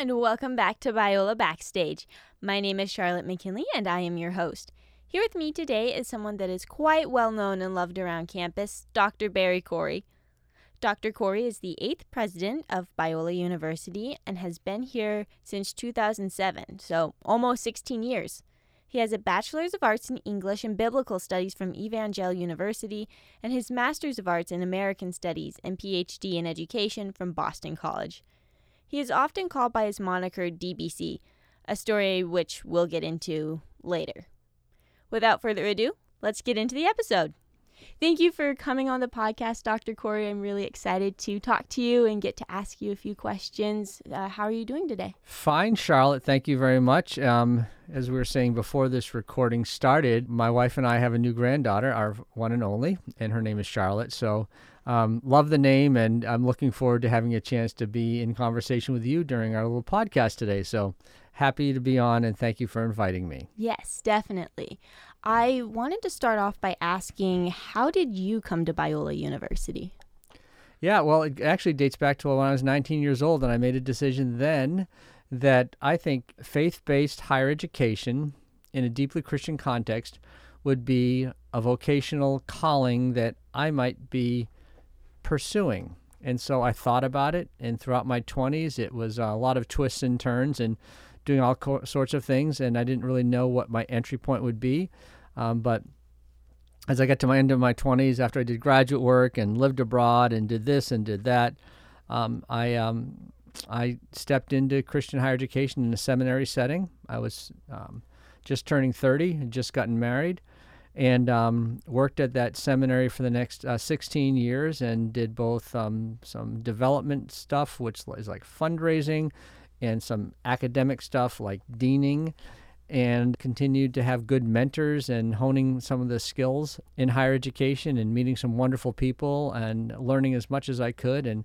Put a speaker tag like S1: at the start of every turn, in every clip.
S1: and welcome back to Biola Backstage. My name is Charlotte McKinley, and I am your host. Here with me today is someone that is quite well known and loved around campus, Dr. Barry Corey. Dr. Corey is the eighth president of Biola University and has been here since 2007, so almost 16 years. He has a Bachelor's of Arts in English and Biblical Studies from Evangel University and his Master's of Arts in American Studies and PhD in Education from Boston College. He is often called by his moniker DBC, a story which we'll get into later. Without further ado, let's get into the episode. Thank you for coming on the podcast, Dr. Corey. I'm really excited to talk to you and get to ask you a few questions. Uh, how are you doing today?
S2: Fine, Charlotte. Thank you very much. Um, as we were saying before this recording started, my wife and I have a new granddaughter, our one and only, and her name is Charlotte. So um, love the name, and I'm looking forward to having a chance to be in conversation with you during our little podcast today. So happy to be on, and thank you for inviting me.
S1: Yes, definitely. I wanted to start off by asking how did you come to Biola University?
S2: Yeah, well, it actually dates back to when I was 19 years old, and I made a decision then that I think faith based higher education in a deeply Christian context would be a vocational calling that I might be pursuing. And so I thought about it, and throughout my 20s, it was a lot of twists and turns and doing all co- sorts of things, and I didn't really know what my entry point would be. Um, but as I got to my end of my 20s, after I did graduate work and lived abroad and did this and did that, um, I um, I stepped into Christian higher education in a seminary setting. I was um, just turning 30 and just gotten married and um, worked at that seminary for the next uh, 16 years and did both um, some development stuff, which is like fundraising, and some academic stuff like deaning, and continued to have good mentors and honing some of the skills in higher education and meeting some wonderful people and learning as much as I could and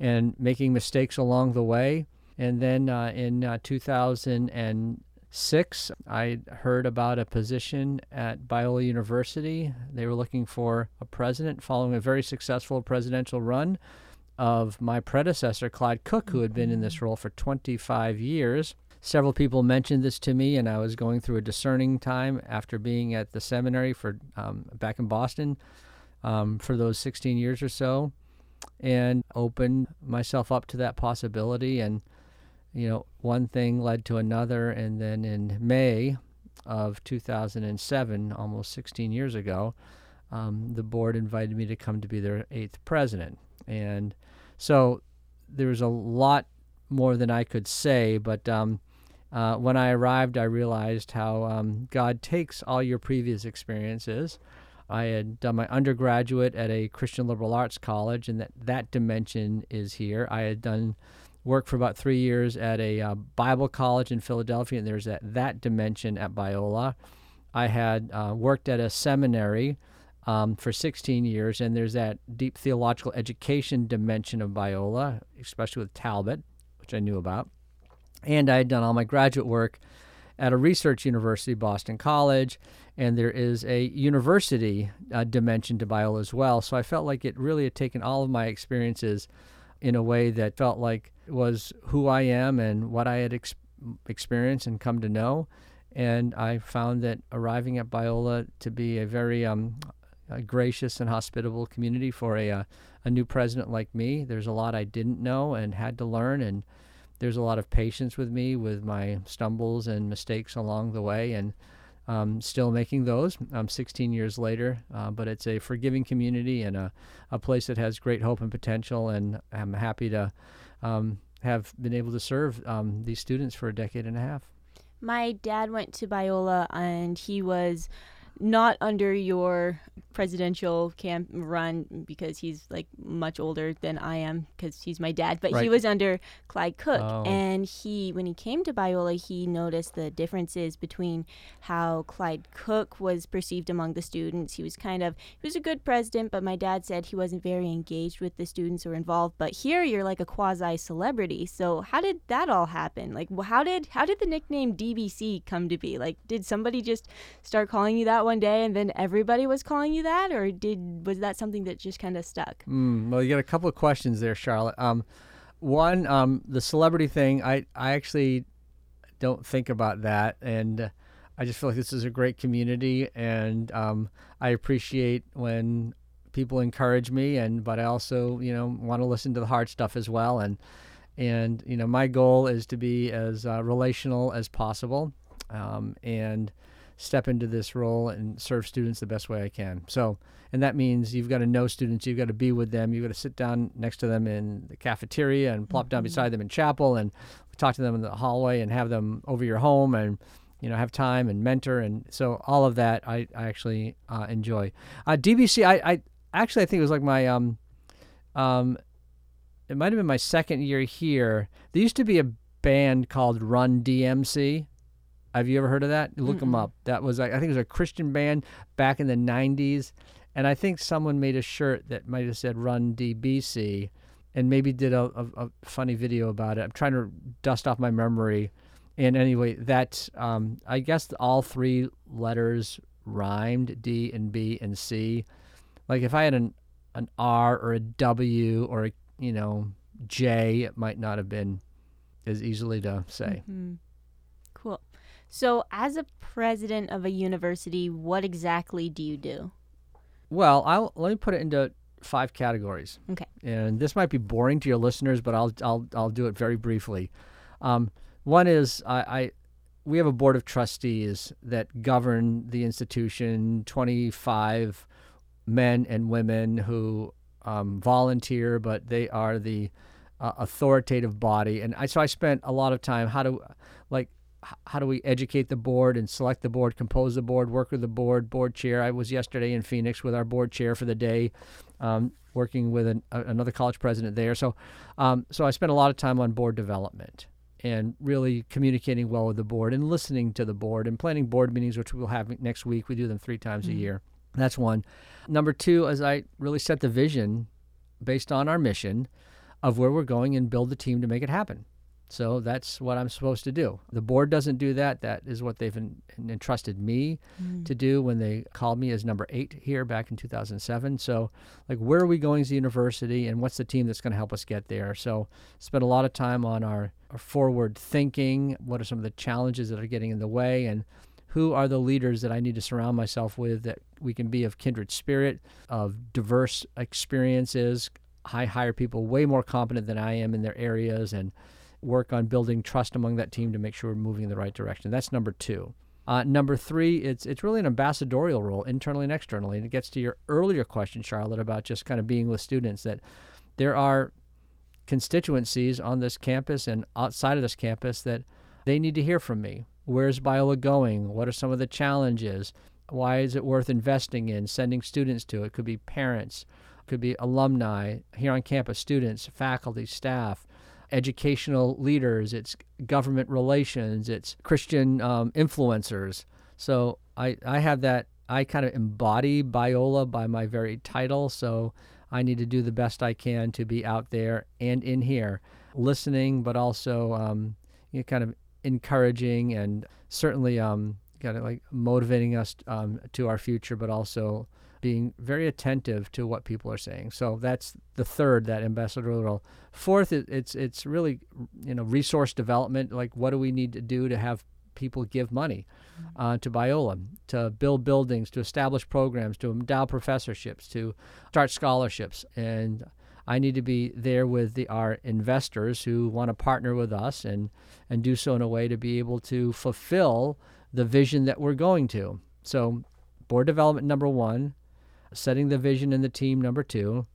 S2: and making mistakes along the way. And then uh, in uh, 2000 and six, I heard about a position at Biola University. They were looking for a president following a very successful presidential run of my predecessor, Clyde Cook, who had been in this role for 25 years. Several people mentioned this to me, and I was going through a discerning time after being at the seminary for um, back in Boston um, for those 16 years or so, and opened myself up to that possibility. And you know, one thing led to another, and then in May of 2007, almost 16 years ago, um, the board invited me to come to be their eighth president. And so there was a lot more than I could say, but um, uh, when I arrived, I realized how um, God takes all your previous experiences. I had done my undergraduate at a Christian liberal arts college, and that, that dimension is here. I had done worked for about three years at a uh, Bible college in Philadelphia, and there's that, that dimension at Biola. I had uh, worked at a seminary um, for 16 years, and there's that deep theological education dimension of Biola, especially with Talbot, which I knew about. And I had done all my graduate work at a research university, Boston College, and there is a university uh, dimension to Biola as well. So I felt like it really had taken all of my experiences in a way that felt like was who I am and what I had ex- experienced and come to know. And I found that arriving at Biola to be a very um, a gracious and hospitable community for a, uh, a new president like me. There's a lot I didn't know and had to learn, and there's a lot of patience with me with my stumbles and mistakes along the way. And um, still making those um, 16 years later. Uh, but it's a forgiving community and a, a place that has great hope and potential. And I'm happy to um, have been able to serve um, these students for a decade and a half.
S1: My dad went to Biola and he was not under your presidential camp run because he's like much older than I am because he's my dad, but
S2: right.
S1: he was under Clyde Cook.
S2: Oh.
S1: And he, when he came to Biola, he noticed the differences between how Clyde Cook was perceived among the students. He was kind of, he was a good president, but my dad said he wasn't very engaged with the students or involved. But here you're like a quasi celebrity. So how did that all happen? Like, how did, how did the nickname DBC come to be? Like, did somebody just start calling you that one day and then everybody was calling you that? Or did, was that something that just kind of stuck?
S2: Mm, well, you got a couple of questions there, Charlotte. Um, one, um, the celebrity thing, I, I actually don't think about that. And uh, I just feel like this is a great community. And um, I appreciate when people encourage me. And, but I also, you know, want to listen to the hard stuff as well. And, and, you know, my goal is to be as uh, relational as possible. Um, and, step into this role and serve students the best way I can. So, and that means you've got to know students, you've got to be with them, you've got to sit down next to them in the cafeteria and plop mm-hmm. down beside them in chapel and talk to them in the hallway and have them over your home and you know have time and mentor and so all of that I, I actually uh, enjoy. Uh, DBC I, I actually I think it was like my um um it might have been my second year here. There used to be a band called Run DMC have you ever heard of that? Look Mm-mm. them up. That was I think it was a Christian band back in the '90s, and I think someone made a shirt that might have said "Run DBC," and maybe did a, a, a funny video about it. I'm trying to dust off my memory. And anyway, that um, I guess all three letters rhymed D and B and C. Like if I had an an R or a W or a you know J, it might not have been as easily to say.
S1: Mm-hmm. So, as a president of a university, what exactly do you do?
S2: Well, I'll let me put it into five categories.
S1: Okay.
S2: And this might be boring to your listeners, but I'll I'll I'll do it very briefly. Um, one is I, I we have a board of trustees that govern the institution. Twenty five men and women who um, volunteer, but they are the uh, authoritative body. And I, so I spent a lot of time how to like how do we educate the board and select the board, compose the board, work with the board, board chair. I was yesterday in Phoenix with our board chair for the day, um, working with an, a, another college president there. So, um, so I spent a lot of time on board development and really communicating well with the board and listening to the board and planning board meetings, which we'll have next week. We do them three times mm-hmm. a year. That's one. Number two, as I really set the vision based on our mission of where we're going and build the team to make it happen. So that's what I'm supposed to do. The board doesn't do that. That is what they've en- entrusted me mm. to do when they called me as number eight here back in 2007. So, like, where are we going as a university and what's the team that's going to help us get there? So, spent a lot of time on our, our forward thinking. What are some of the challenges that are getting in the way? And who are the leaders that I need to surround myself with that we can be of kindred spirit, of diverse experiences? I hire people way more competent than I am in their areas and work on building trust among that team to make sure we're moving in the right direction. That's number two. Uh, number three, it's it's really an ambassadorial role, internally and externally, and it gets to your earlier question, Charlotte, about just kind of being with students. That there are constituencies on this campus and outside of this campus that they need to hear from me. Where's Biola going? What are some of the challenges? Why is it worth investing in? Sending students to it could be parents, could be alumni here on campus, students, faculty, staff educational leaders, it's government relations, it's Christian um, influencers. So I, I have that, I kind of embody Biola by my very title. So I need to do the best I can to be out there and in here, listening, but also um, you know, kind of encouraging and certainly um, kind of like motivating us um, to our future, but also being very attentive to what people are saying. So that's the third that ambassadorial role. Fourth, it's it's really you know resource development. Like what do we need to do to have people give money mm-hmm. uh, to Biola, to build buildings, to establish programs, to endow professorships, to start scholarships, and I need to be there with the, our investors who want to partner with us and and do so in a way to be able to fulfill the vision that we're going to. So, board development number one, setting the vision in the team, number two,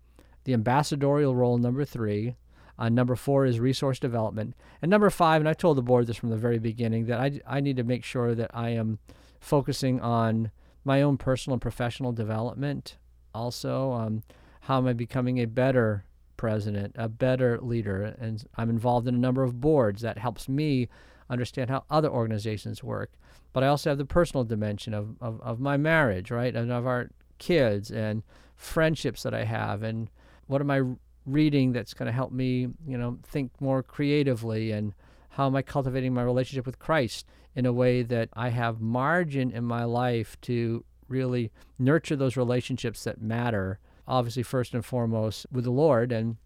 S2: the ambassadorial role, number three. Uh, number four is resource development. And number five, and I told the board this from the very beginning, that I, I need to make sure that I am focusing on my own personal and professional development. Also, um, how am I becoming a better president, a better leader? And I'm involved in a number of boards that helps me understand how other organizations work. But I also have the personal dimension of, of, of my marriage, right? And of our kids and friendships that I have and what am I reading that's going to help me, you know, think more creatively and how am I cultivating my relationship with Christ in a way that I have margin in my life to really nurture those relationships that matter, obviously first and foremost with the Lord and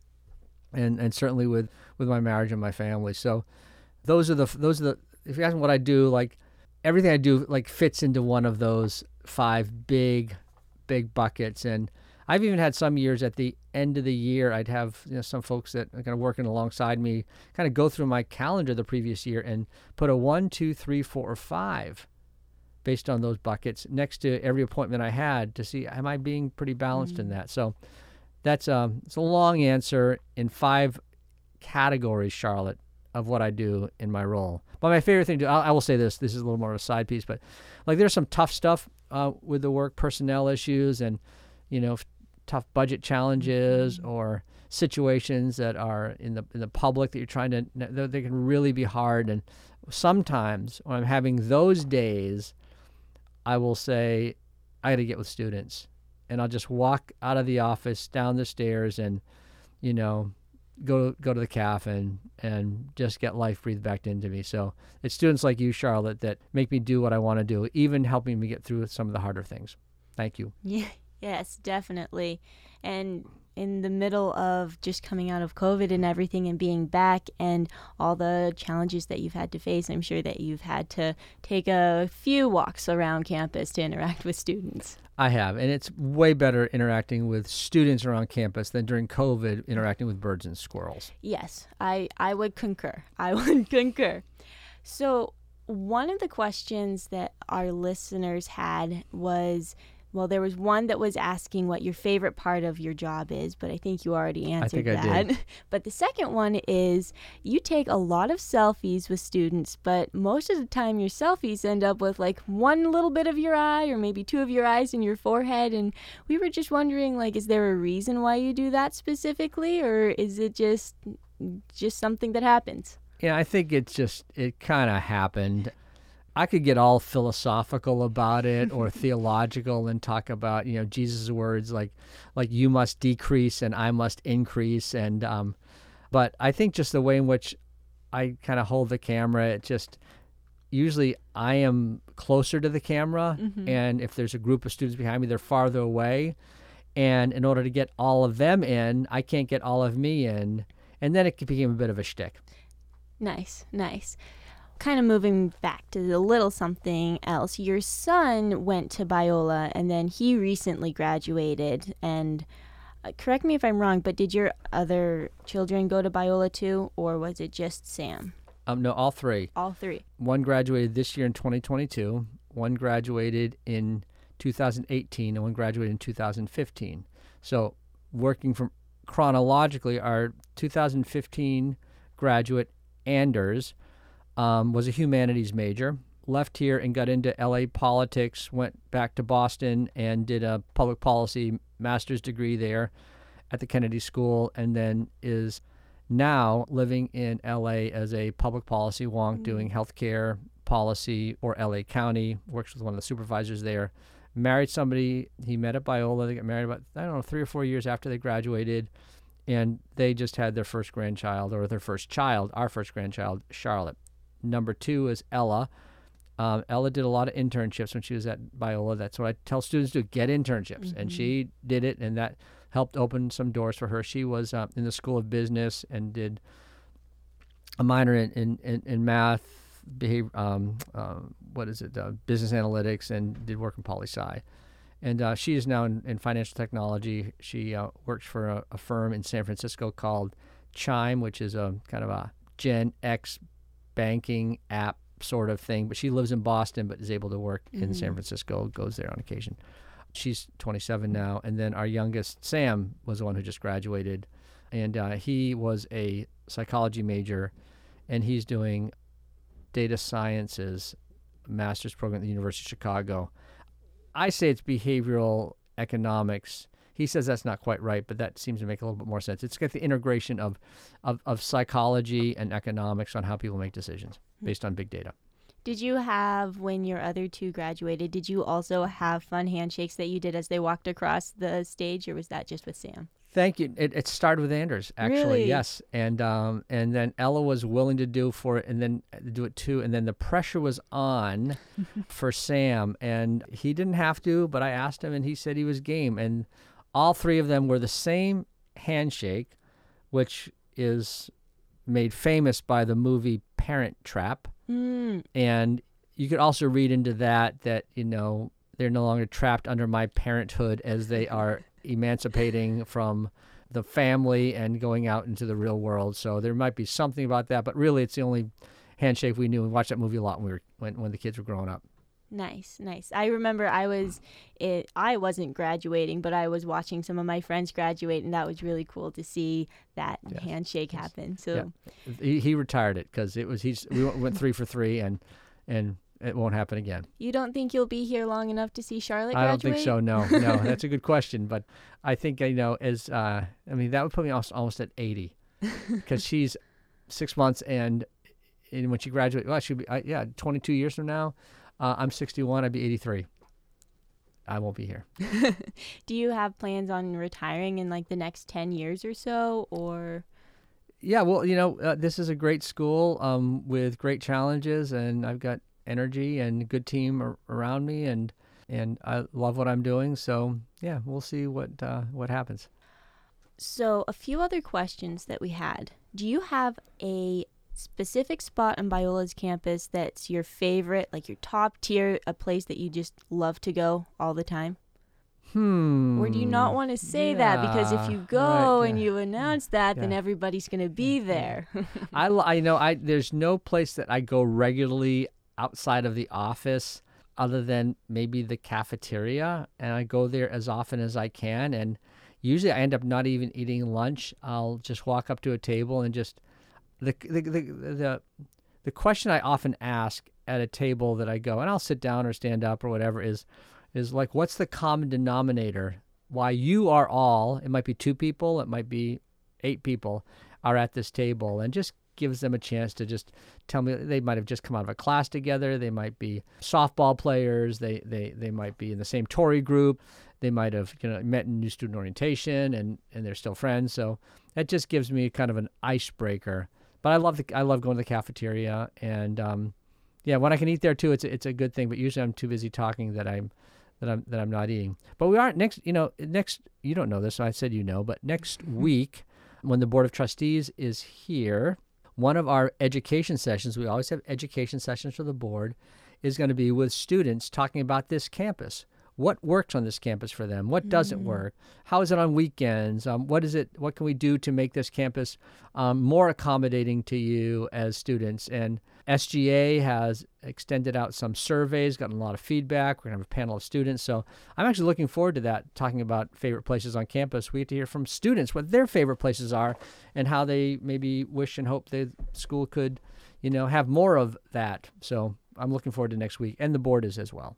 S2: and and certainly with with my marriage and my family. So those are the those are the if you ask me what I do, like everything I do like fits into one of those five big big buckets and I've even had some years at the end of the year, I'd have you know, some folks that are kind of working alongside me kind of go through my calendar the previous year and put a one, two, three, four, or five based on those buckets next to every appointment I had to see am I being pretty balanced mm-hmm. in that. So that's um it's a long answer in five categories, Charlotte, of what I do in my role. But my favorite thing to I, I will say this. This is a little more of a side piece, but like there's some tough stuff uh, with the work, personnel issues, and you know tough budget challenges mm-hmm. or situations that are in the in the public that you're trying to they can really be hard and sometimes when I'm having those days I will say I got to get with students and I'll just walk out of the office down the stairs and you know go to go to the caf and and just get life breathed back into me. So it's students like you, Charlotte, that make me do what I want to do, even helping me get through some of the harder things. Thank you.
S1: Yeah, yes, definitely. And in the middle of just coming out of COVID and everything and being back and all the challenges that you've had to face, I'm sure that you've had to take a few walks around campus to interact with students.
S2: I have, and it's way better interacting with students around campus than during COVID interacting with birds and squirrels.
S1: Yes, I, I would concur. I would concur. So, one of the questions that our listeners had was well, there was one that was asking what your favorite part of your job is, but I think you already answered that. but the second one is you take a lot of selfies with students, but most of the time your selfies end up with like one little bit of your eye or maybe two of your eyes in your forehead and we were just wondering like is there a reason why you do that specifically or is it just just something that happens?
S2: Yeah, I think it's just it kind of happened. I could get all philosophical about it or theological and talk about you know Jesus' words like like you must decrease and I must increase and um, but I think just the way in which I kind of hold the camera it just usually I am closer to the camera mm-hmm. and if there's a group of students behind me they're farther away and in order to get all of them in I can't get all of me in and then it became a bit of a shtick.
S1: Nice, nice kind of moving back to a little something else. Your son went to Biola and then he recently graduated. And uh, correct me if I'm wrong, but did your other children go to Biola too, or was it just Sam?
S2: Um, no, all three.
S1: All three.
S2: One graduated this year in 2022. One graduated in 2018, and one graduated in 2015. So, working from chronologically, our 2015 graduate Anders um, was a humanities major. Left here and got into LA politics. Went back to Boston and did a public policy master's degree there at the Kennedy School, and then is now living in LA as a public policy wonk, mm-hmm. doing healthcare policy or LA County. Works with one of the supervisors there. Married somebody he met at Biola. They got married about I don't know three or four years after they graduated, and they just had their first grandchild or their first child, our first grandchild, Charlotte. Number two is Ella. Um, Ella did a lot of internships when she was at Biola. That's what I tell students to get internships, mm-hmm. and she did it, and that helped open some doors for her. She was uh, in the School of Business and did a minor in in, in, in math, behavior, um, uh, what is it, uh, business analytics, and did work in poli sci. And uh, she is now in, in financial technology. She uh, works for a, a firm in San Francisco called Chime, which is a kind of a Gen X banking app sort of thing. But she lives in Boston, but is able to work mm-hmm. in San mm-hmm. Francisco. Goes there on occasion. She's 27 now, and then our youngest Sam was the one who just graduated, and uh, he was a psychology major, and he's doing data sciences master's program at the University of Chicago. I say it's behavioral economics he says that's not quite right, but that seems to make a little bit more sense. It's got the integration of, of, of psychology and economics on how people make decisions hmm. based on big data.
S1: Did you have, when your other two graduated, did you also have fun handshakes that you did as they walked across the stage, or was that just with Sam?
S2: Thank you. It, it started with Anders, actually.
S1: Really?
S2: Yes, and um, and then Ella was willing to do for it, and then do it too. And then the pressure was on for Sam, and he didn't have to, but I asked him, and he said he was game. And all three of them were the same handshake, which is made famous by the movie Parent Trap.
S1: Mm,
S2: And you could also read into that that, you know, they're no longer trapped under my parenthood as they are emancipating from the family and going out into the real world. So there might be something about that, but really it's the only handshake we knew. We watched that movie a lot when we were when, when the kids were growing up.
S1: Nice, nice. I remember I was, it, I wasn't graduating, but I was watching some of my friends graduate, and that was really cool to see that
S2: Yes,
S1: handshake
S2: yes.
S1: happen. So
S2: He, he retired it because it was he's we went- went three for three and and it won't happen again.
S1: you don't think you'll be here long enough to see Charlotte
S2: I don't think so. No, no, that's a good question, but I think you know as uh, I mean that would put me almost, almost at eighty because she's six months and and when she graduates, well, she'll be I, yeah, twenty two years from now. Uh, I'm sixty one. I'd be eighty three. I won't be here.
S1: Do you have plans on retiring in like the next 10 years or so or
S2: Yeah, well, you know, uh, this is a great school um, with great challenges, and I've got energy and a good team ar- around me, and and I love what I'm doing. So yeah, we'll see what uh, what happens.
S1: so a few other questions that we had. Do you have a specific spot on Biola's campus that's your favorite, like your top tier, a place that you just love to go all the time?
S2: Hmm.
S1: Or do you not want to say that because if you go
S2: right,
S1: and
S2: yeah.
S1: you announce that, then everybody's going to be there?
S2: I, I know I there's no place that I go regularly outside of the office other than maybe the cafeteria and I go there as often as I can and usually I end up not even eating lunch. I'll just walk up to a table and just the the the the, question I often ask at a table that I go and I'll sit down or stand up or whatever is is like what's the common denominator why you are all it might be two people it might be eight people are at this table? And just gives them a chance to just tell me they might have just come out of a class together they might be softball players they they, they might be in the same Torrey group they might have you know met in new student orientation and and they're still friends. So that just gives me kind of an icebreaker but i love the i love going to the cafeteria and um yeah when i can eat there too it's a, it's a good thing but usually i'm too busy talking that i'm that I'm that I'm not eating. But we are next. You know, next. You don't know this. So I said you know. But next week, when the board of trustees is here, one of our education sessions. We always have education sessions for the board. Is going to be with students talking about this campus. What works on this campus for them? What doesn't
S1: Mm.
S2: work? How is it on weekends? Um, what is it? What can we do to make this campus um, more accommodating to you as students? And SGA has extended out some surveys, gotten a lot of feedback. We're going to have a panel of students. So I'm actually looking forward to that, talking about favorite places on campus. We get to hear from students what their favorite places are and how they maybe wish and hope the school could, you know, have more of that. So I'm looking forward to next week, and the board is as well.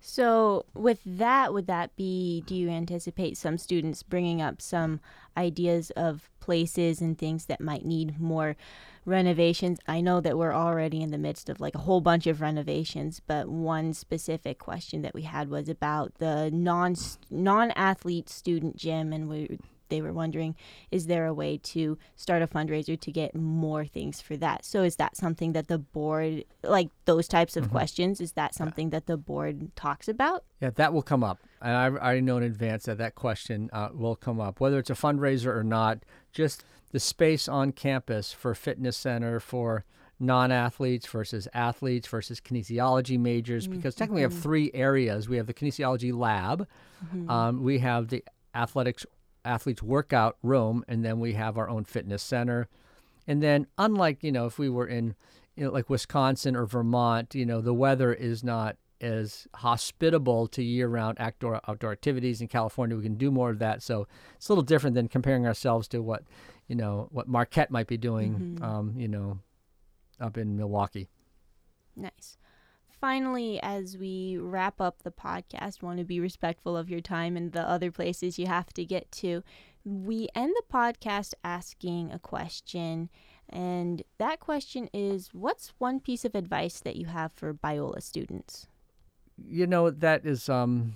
S1: So, with that, would that be? Do you anticipate some students bringing up some ideas of places and things that might need more renovations? I know that we're already in the midst of like a whole bunch of renovations, but one specific question that we had was about the non non athlete student gym, and we they were wondering is there a way to start a fundraiser to get more things for that so is that something that the board like those types of
S2: Mhm.
S1: questions is that something that the board talks about
S2: Yeah, that will come up. And I already know in advance that that question uh, will come up, whether it's a fundraiser or not. Just the space on campus for fitness center for non-athletes versus athletes versus kinesiology majors,
S1: Mm,
S2: because technically we have three areas. We have the kinesiology lab,
S1: Mhm.
S2: um, we have the athletics athletes workout room, and then we have our own fitness center. And then, unlike you know, if we were in you know, like Wisconsin or Vermont, you know, the weather is not as hospitable to year-round outdoor outdoor activities. In California, we can do more of that, so it's a little different than comparing ourselves to what you know what Marquette might be doing,
S1: Mhm.
S2: um, you know, up in Milwaukee.
S1: Nice. Finally, as we wrap up the podcast, want to be respectful of your time and the other places you have to get to. We end the podcast asking a question, and that question is What's one piece of advice that you have for Biola students?
S2: You know that is um,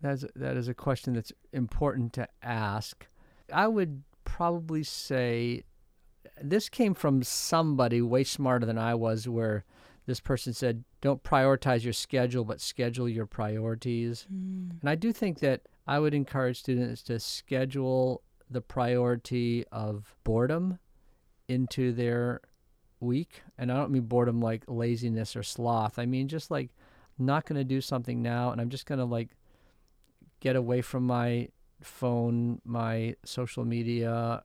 S2: that's that is a question that's important to ask. I would probably say this came from somebody way smarter than I was, where this person said, "Don't prioritize your schedule, but schedule your priorities." Mm. And I do think that I would encourage students to schedule the priority of boredom into their week. And I don't mean boredom like laziness or sloth. I mean just like not going to do something now and I'm just going to like get away from my phone, my social media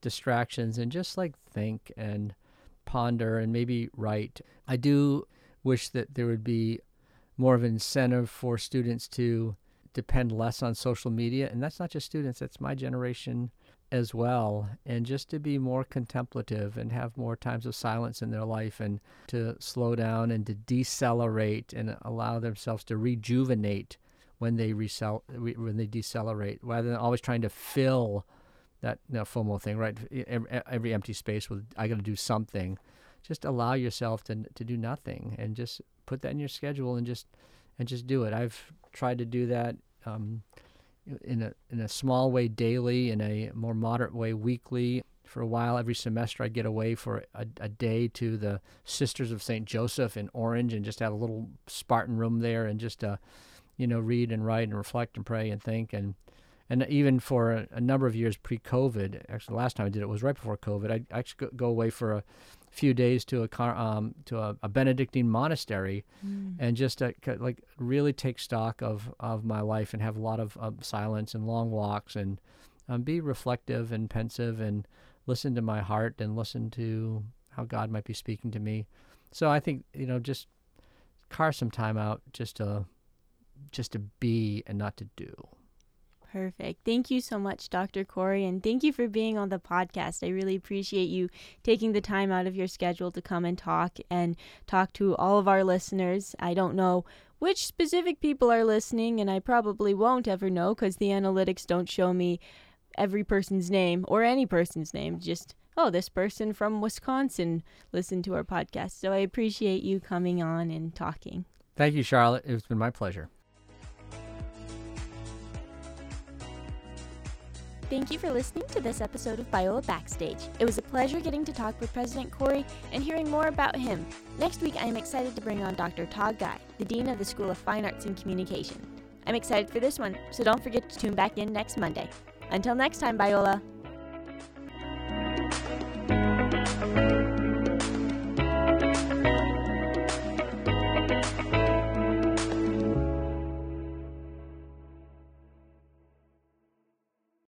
S2: distractions and just like think and ponder and maybe write. I do wish that there would be more of an incentive for students to depend less on social media. And that's not just students, that's my generation as well. And just to be more contemplative and have more times of silence in their life and to slow down and to decelerate and allow themselves to rejuvenate when they resell, when they decelerate, rather than always trying to fill that know, FOMO thing, right? Every, empty space with I got to do something. Just allow yourself to to do nothing and just put that in your schedule and just and just do it. I've tried to do that um, in a in a small way daily, in a more moderate way weekly. For a while, every semester, I'd get away for a, a day to the Sisters of St. Joseph in Orange and just have a little Spartan room there and just, uh, you know, read and write and reflect and pray and think. And and even for a, a number of years pre-COVID, actually, the last time I did it was right before COVID. I'd actually go away for a few days to a car, um, to a, a, Benedictine monastery, mm. and just uh, like really take stock of of my life and have a lot of uh, silence and long walks and um, be reflective and pensive and listen to my heart and listen to how God might be speaking to me. So I think you know just carve some time out just to just to be and not to do.
S1: Perfect. Thank you so much, Dr. Corey, and thank you for being on the podcast. I really appreciate you taking the time out of your schedule to come and talk and talk to all of our listeners. I don't know which specific people are listening, and I probably won't ever know because the analytics don't show me every person's name or any person's name. Just, oh, this person from Wisconsin listened to our podcast. So I appreciate you coming on and talking.
S2: Thank you, Charlotte. It's been my pleasure.
S1: Thank you for listening to this episode of Biola Backstage. It was a pleasure getting to talk with President Corey and hearing more about him. Next week, I am excited to bring on Dr. Todd Guy, the Dean of the School of Fine Arts and Communication. I'm excited for this one, so don't forget to tune back in next Monday. Until next time, Biola.